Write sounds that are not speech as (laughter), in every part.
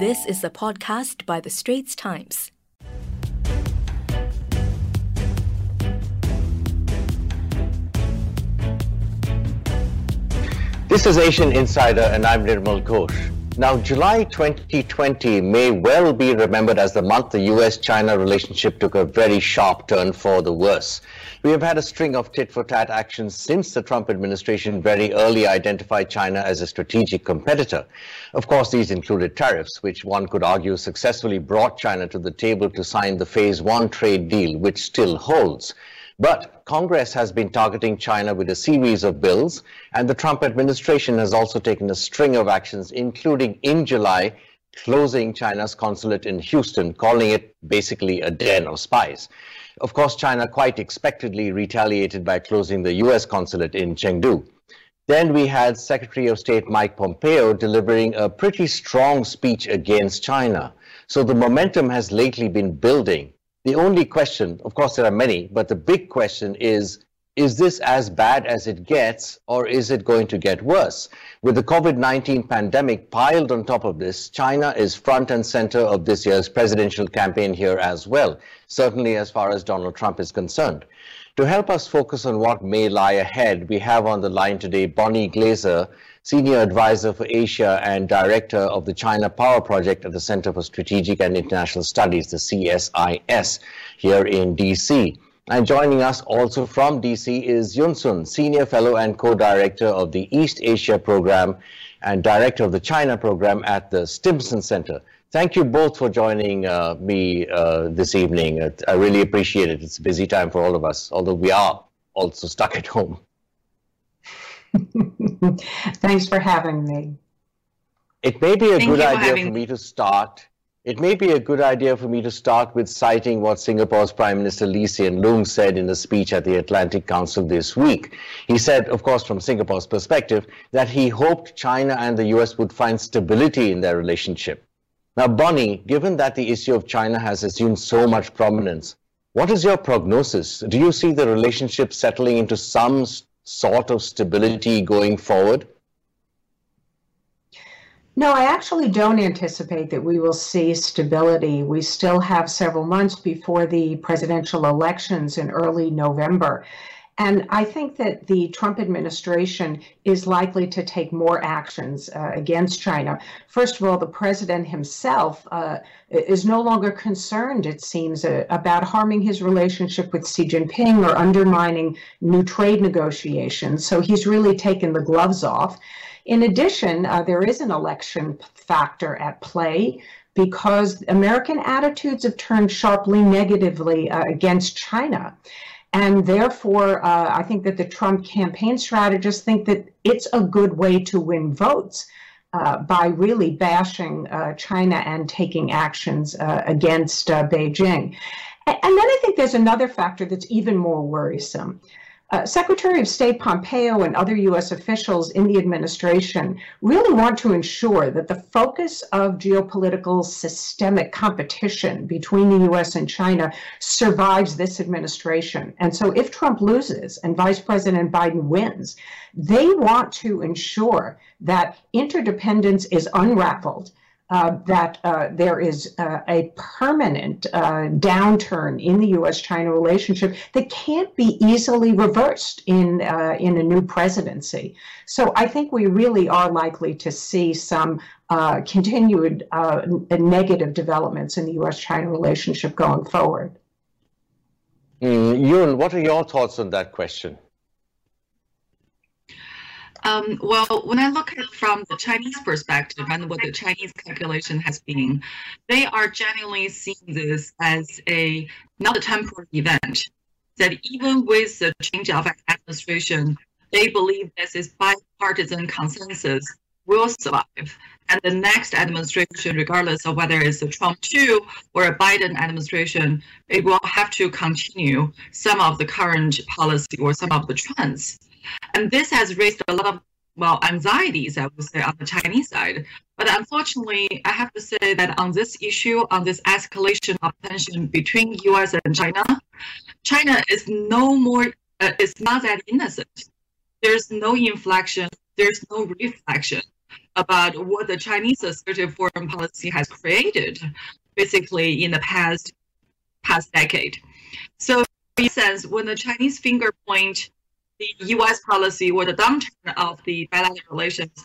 This is a podcast by The Straits Times. This is Asian Insider, and I'm Nirmal Ghosh. Now, July 2020 may well be remembered as the month the US China relationship took a very sharp turn for the worse. We have had a string of tit for tat actions since the Trump administration very early identified China as a strategic competitor. Of course, these included tariffs, which one could argue successfully brought China to the table to sign the Phase 1 trade deal, which still holds. But Congress has been targeting China with a series of bills, and the Trump administration has also taken a string of actions, including in July, closing China's consulate in Houston, calling it basically a den of spies. Of course, China quite expectedly retaliated by closing the US consulate in Chengdu. Then we had Secretary of State Mike Pompeo delivering a pretty strong speech against China. So the momentum has lately been building. The only question, of course, there are many, but the big question is is this as bad as it gets, or is it going to get worse? With the COVID 19 pandemic piled on top of this, China is front and center of this year's presidential campaign here as well, certainly as far as Donald Trump is concerned. To help us focus on what may lie ahead, we have on the line today Bonnie Glaser, Senior Advisor for Asia and Director of the China Power Project at the Center for Strategic and International Studies, the CSIS, here in DC. And joining us also from DC is Yun Sun, Senior Fellow and Co-Director of the East Asia Program and Director of the China Program at the Stimson Center. Thank you both for joining uh, me uh, this evening. I really appreciate it. It's a busy time for all of us, although we are also stuck at home. (laughs) Thanks for having me. It may be a Thank good idea for, for me to start it may be a good idea for me to start with citing what Singapore's Prime Minister Lee Hsien Loong said in a speech at the Atlantic Council this week. He said, of course, from Singapore's perspective, that he hoped China and the US would find stability in their relationship. Now, Bonnie, given that the issue of China has assumed so much prominence, what is your prognosis? Do you see the relationship settling into some sort of stability going forward? No, I actually don't anticipate that we will see stability. We still have several months before the presidential elections in early November. And I think that the Trump administration is likely to take more actions uh, against China. First of all, the president himself uh, is no longer concerned, it seems, uh, about harming his relationship with Xi Jinping or undermining new trade negotiations. So he's really taken the gloves off. In addition, uh, there is an election factor at play because American attitudes have turned sharply negatively uh, against China. And therefore, uh, I think that the Trump campaign strategists think that it's a good way to win votes. Uh, by really bashing uh, China and taking actions uh, against uh, Beijing. And, and, then I think there's another factor that's even more worrisome. Uh, Secretary of State Pompeo and other U.S. officials in the administration really want to ensure that the focus of geopolitical systemic competition between the U.S. and China survives this administration. And so, if Trump loses and Vice President Biden wins, they want to ensure that interdependence is unraveled uh, that uh, there is uh, a permanent uh, downturn in the U.S.-China relationship that can't be easily reversed in uh, in a new presidency. So I think we really are likely to see some continued negative developments in the U.S.-China relationship going forward. Mm, Yun, what are your thoughts on that question? Um, well, when I look at it from the Chinese perspective and what the Chinese calculation has been, they are genuinely seeing this as a not a temporary event. That even with the change of administration, they believe this is bipartisan consensus will survive. And the next administration, regardless of whether it's a Trump 2 or a Biden administration, it will have to continue some of the current policy or some of the trends. And this has raised a lot of well anxieties, I would say, on the Chinese side. But unfortunately, I have to say that on this issue, on this escalation of tension between U.S. and China, China is no more, uh, is not that innocent. There's no inflection. There's no reflection. about what the Chinese assertive foreign policy has created, basically in the past past decade. So, in a sense, when the Chinese finger point the U.S. policy or the downturn of the bilateral relations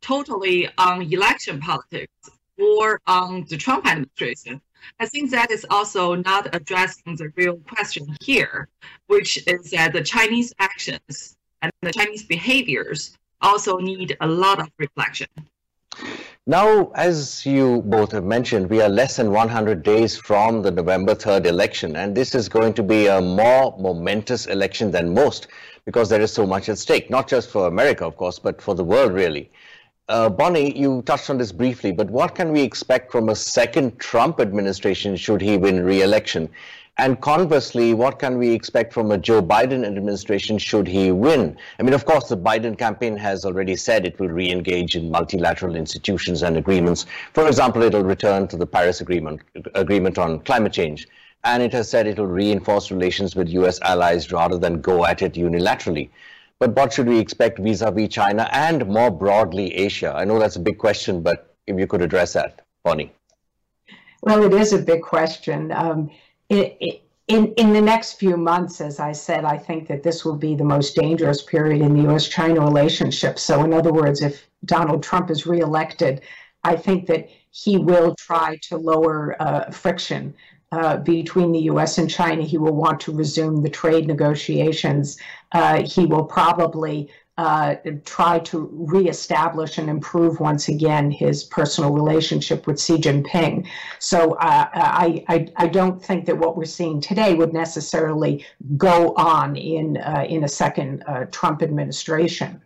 totally on election politics or on the Trump administration, I think that is also not addressing the real question here, which is that the Chinese actions and the Chinese behaviors also need a lot of reflection. Now, as you both have mentioned, we are less than 100 days from the November 3rd election, and this is going to be a more momentous election than most because there is so much at stake, not just for America, of course, but for the world, really. Uh, Bonnie, you touched on this briefly, but what can we expect from a second Trump administration should he win re-election? And conversely, what can we expect from a Joe Biden administration should he win? I mean, of course, the Biden campaign has already said it will re-engage in multilateral institutions and agreements. For example, it'll return to the Paris Agreement, agreement on climate change. And it has said it will reinforce relations with U.S. allies rather than go at it unilaterally. But what should we expect vis-a-vis China and more broadly Asia? I know that's a big question, but if you could address that, Bonnie. Well, it is a big question. Um, in, in the next few months, as I said, I think that this will be the most dangerous period in the U.S. China relationship. So, in other words, if Donald Trump is reelected, I think that he will try to lower uh, friction uh, between the US and China. He will want to resume the trade negotiations. Uh, he will probably uh, try to reestablish and improve once again his personal relationship with Xi Jinping. So uh, I, I, I, don't think that what we're seeing today would necessarily go on in, uh, in a second uh, Trump administration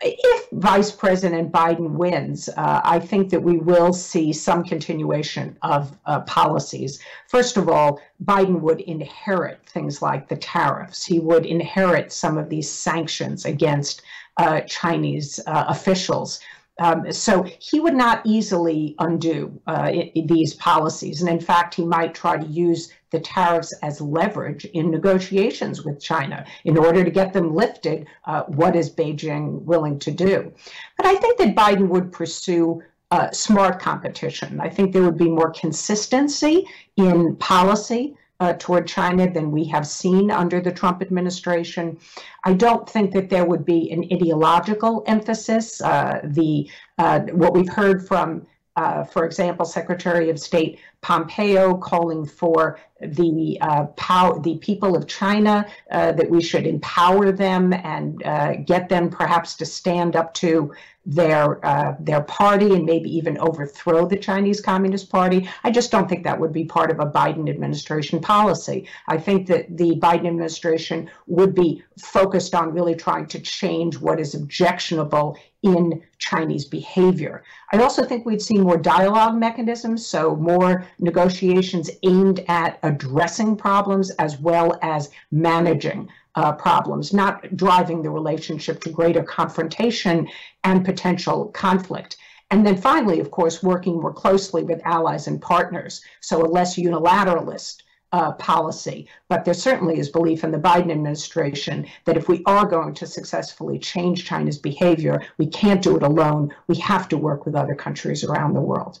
if Vice President Biden wins, uh, I think that we will see some continuation of uh, policies. First of all, Biden would inherit things like the tariffs. He would inherit some of these sanctions against uh, Chinese uh, officials. Um, so he would not easily undo uh, these policies. And in fact, he might try to use the tariffs as leverage in negotiations with China in order to get them lifted. Uh, what is Beijing willing to do? But I think that Biden would pursue uh, smart competition. I think there would be more consistency in policy uh, toward China than we have seen under the Trump administration. I don't think that there would be an ideological emphasis. Uh, the uh, what we've heard from uh, for example, Secretary of State Pompeo calling for the uh, pow- the people of China uh, that we should empower them and uh, get them perhaps to stand up to their uh, their party and maybe even overthrow the Chinese Communist Party. I just don't think that would be part of a Biden administration policy. I think that the Biden administration would be focused on really trying to change what is objectionable in Chinese behavior. I also think we'd see more dialogue mechanisms, so more negotiations aimed at addressing problems as well as managing uh, problems, not driving the relationship to greater confrontation and potential conflict. And then finally, of course, working more closely with allies and partners, so a less unilateralist uh, policy. But there certainly is belief in the Biden administration that if we are going to successfully change China's behavior, we can't do it alone. We have to work with other countries around the world.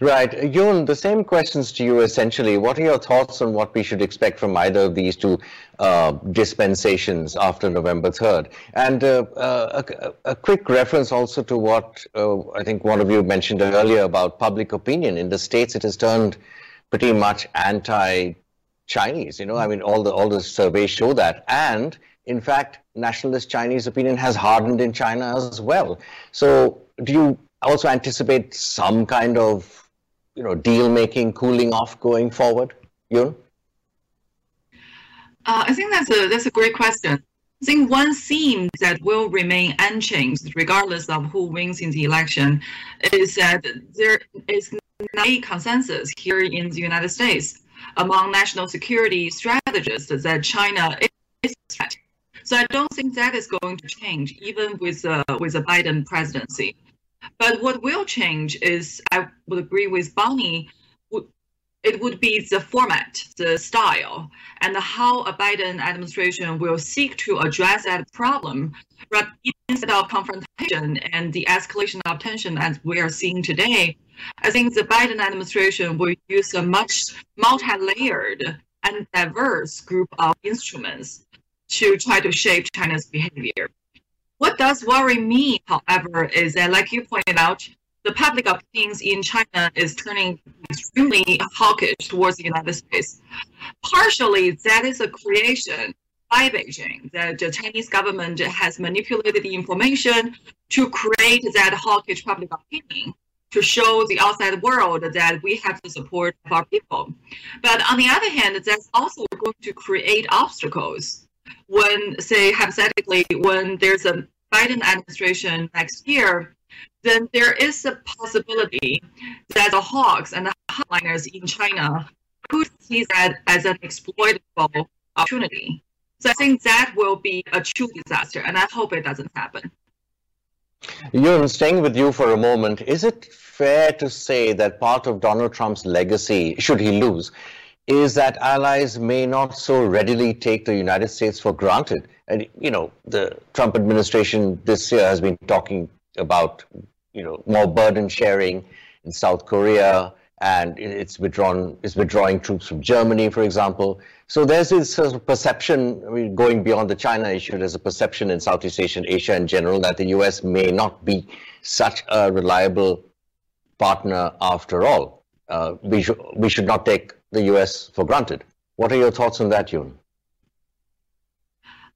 Right. Yun, the same questions to you essentially. What are your thoughts on what we should expect from either of these two uh, dispensations after November 3rd? And uh, uh, a, a, quick reference also to what uh, I think one of you mentioned earlier about public opinion. In the States, it has turned pretty much anti-Chinese. You know, I mean, all the, all the surveys show that. And in fact, nationalist Chinese opinion has hardened in China as well. So do you also anticipate some kind of you know deal making cooling off going forward Yun? Uh, I think that's a that's a great question. I think one theme that will remain unchanged regardless of who wins in the election is that there is a consensus here in the United States among national security strategists that China is a threat. So I don't think that is going to change even with uh, with a Biden presidency. But what will change is, I would agree with Bonnie, it would be the format, the style, and how a Biden administration will seek to address that problem rather instead of confrontation and the escalation of tension as we are seeing today, I think the Biden administration will use a much multi-layered and diverse group of instruments to try to shape China's behavior. What does worry me, however, is that, like you pointed out, the public opinion in China is turning extremely hawkish towards the United States. Partially, that is a creation by Beijing. That the Chinese government has manipulated the information to create that hawkish public opinion to show the outside world that we have the support of our people. But on the other hand, that's also going to create obstacles when, say, hypothetically, when there's a Biden administration next year, then there is a possibility that the hawks and the hardliners in China could see that as an exploitable opportunity. So I think that will be a true disaster, and I hope it doesn't happen. Yun, staying with you for a moment, is it fair to say that part of Donald Trump's legacy, should he lose, is that allies may not so readily take the United States for granted? And, you know, the Trump administration this year has been talking about, you know, more burden sharing in South Korea, and it's withdrawn, it's withdrawing troops from Germany, for example. So there's this sort of perception, I mean, going beyond the China issue, there's a perception in Southeast Asia and Asia in general that the US may not be such a reliable partner after all. Uh, we, should, we should not take the US for granted. What are your thoughts on that, Yun?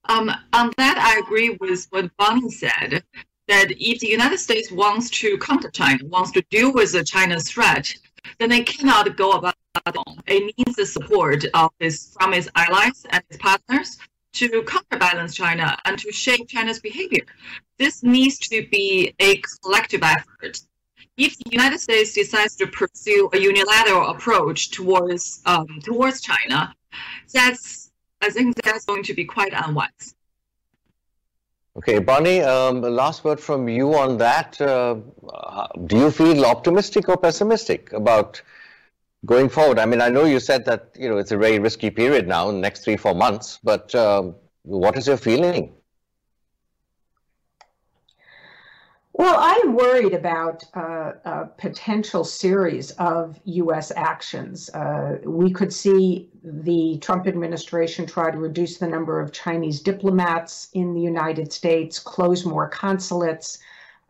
Um, on that, I agree with what Bonnie said, that if the United States wants to counter China, wants to deal with the China threat, then they cannot go about alone. It needs the support of its, from its allies and its partners to counterbalance China and to shape China's behavior. This needs to be a collective effort. If the United States decides to pursue a unilateral approach towards um, towards China, that's I think that's going to be quite unwise. Okay, Bonnie, um, last word from you on that. Uh, do you feel optimistic or pessimistic about going forward? I mean, I know you said that you know it's a very risky period now, next three four months. But um, what is your feeling? Well, I am worried about uh, a potential series of U.S. actions. Uh, we could see the Trump administration try to reduce the number of Chinese diplomats in the United States, close more consulates,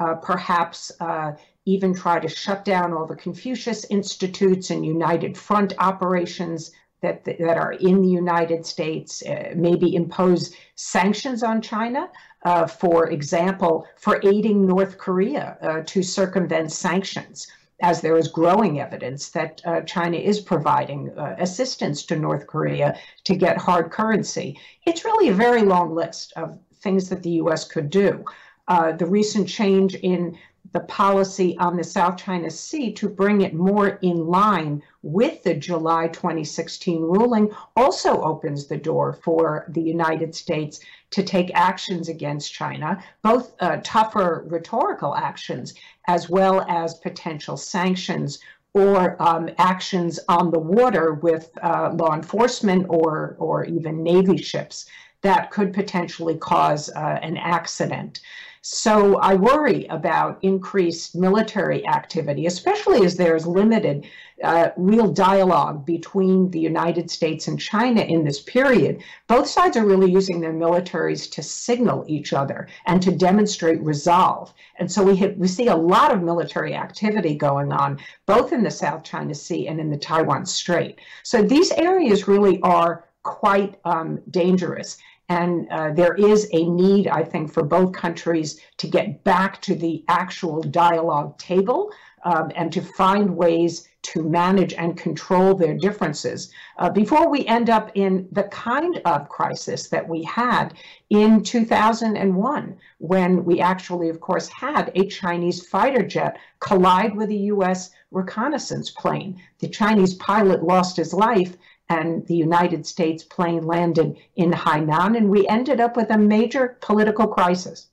uh, perhaps uh, even try to shut down all the Confucius Institutes and United Front operations that, that are in the United States, uh, maybe impose sanctions on China uh, for example, for aiding North Korea uh, to circumvent sanctions, as there is growing evidence that uh, China is providing uh, assistance to North Korea to get hard currency. It's really a very long list of things that the U.S. could do. The recent change in the policy on the South China Sea to bring it more in line with the July 2016 ruling also opens the door for the United States to take actions against China, both uh, tougher rhetorical actions as well as potential sanctions or um, actions on the water with uh, law enforcement or, or even Navy ships that could potentially cause uh, an accident. So I worry about increased military activity, especially as there's limited uh, real dialogue between the United States and China in this period. Both sides are really using their militaries to signal each other and to demonstrate resolve. And so we, we see a lot of military activity going on, both in the South China Sea and in the Taiwan Strait. So these areas really are quite um, dangerous. And uh, there is a need, I think, for both countries to get back to the actual dialogue table um, and to find ways to manage and control their differences uh, before we end up in the kind of crisis that we had in 2001, when we actually, of course, had a Chinese fighter jet collide with a U.S. reconnaissance plane. The Chinese pilot lost his life and the United States plane landed in Hainan, and we ended up with a major political crisis.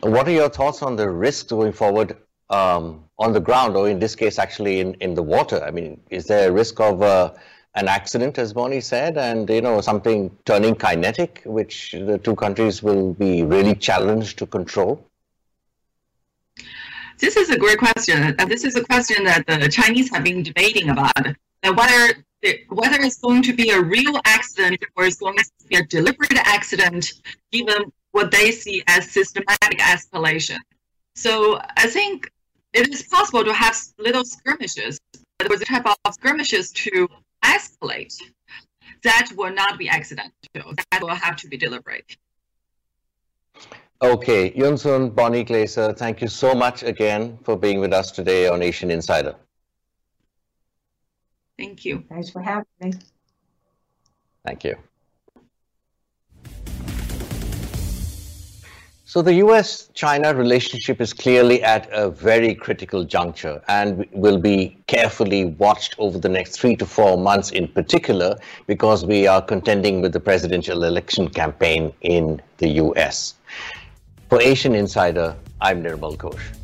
What are your thoughts on the risks going forward um, on the ground, or in this case, actually in, in the water? I mean, is there a risk of uh, an accident, as Bonnie said, and you know something turning kinetic, which the two countries will be really challenged to control? This is a great question. This is a question that the Chinese have been debating about. Whether whether it's going to be a real accident or it's going to be a deliberate accident, given what they see as systematic escalation. So I think it is possible to have little skirmishes, but with the type of skirmishes to escalate, that will not be accidental. That will have to be deliberate. Okay, Yun Sun, Bonnie Glaser, thank you so much again for being with us today on Asian Insider. Thank you. Thanks for having me. Thank you. So the US China relationship is clearly at a very critical juncture and will be carefully watched over the next three to four months in particular because we are contending with the presidential election campaign in the US. For Asian Insider, I'm Nirmal Ghosh.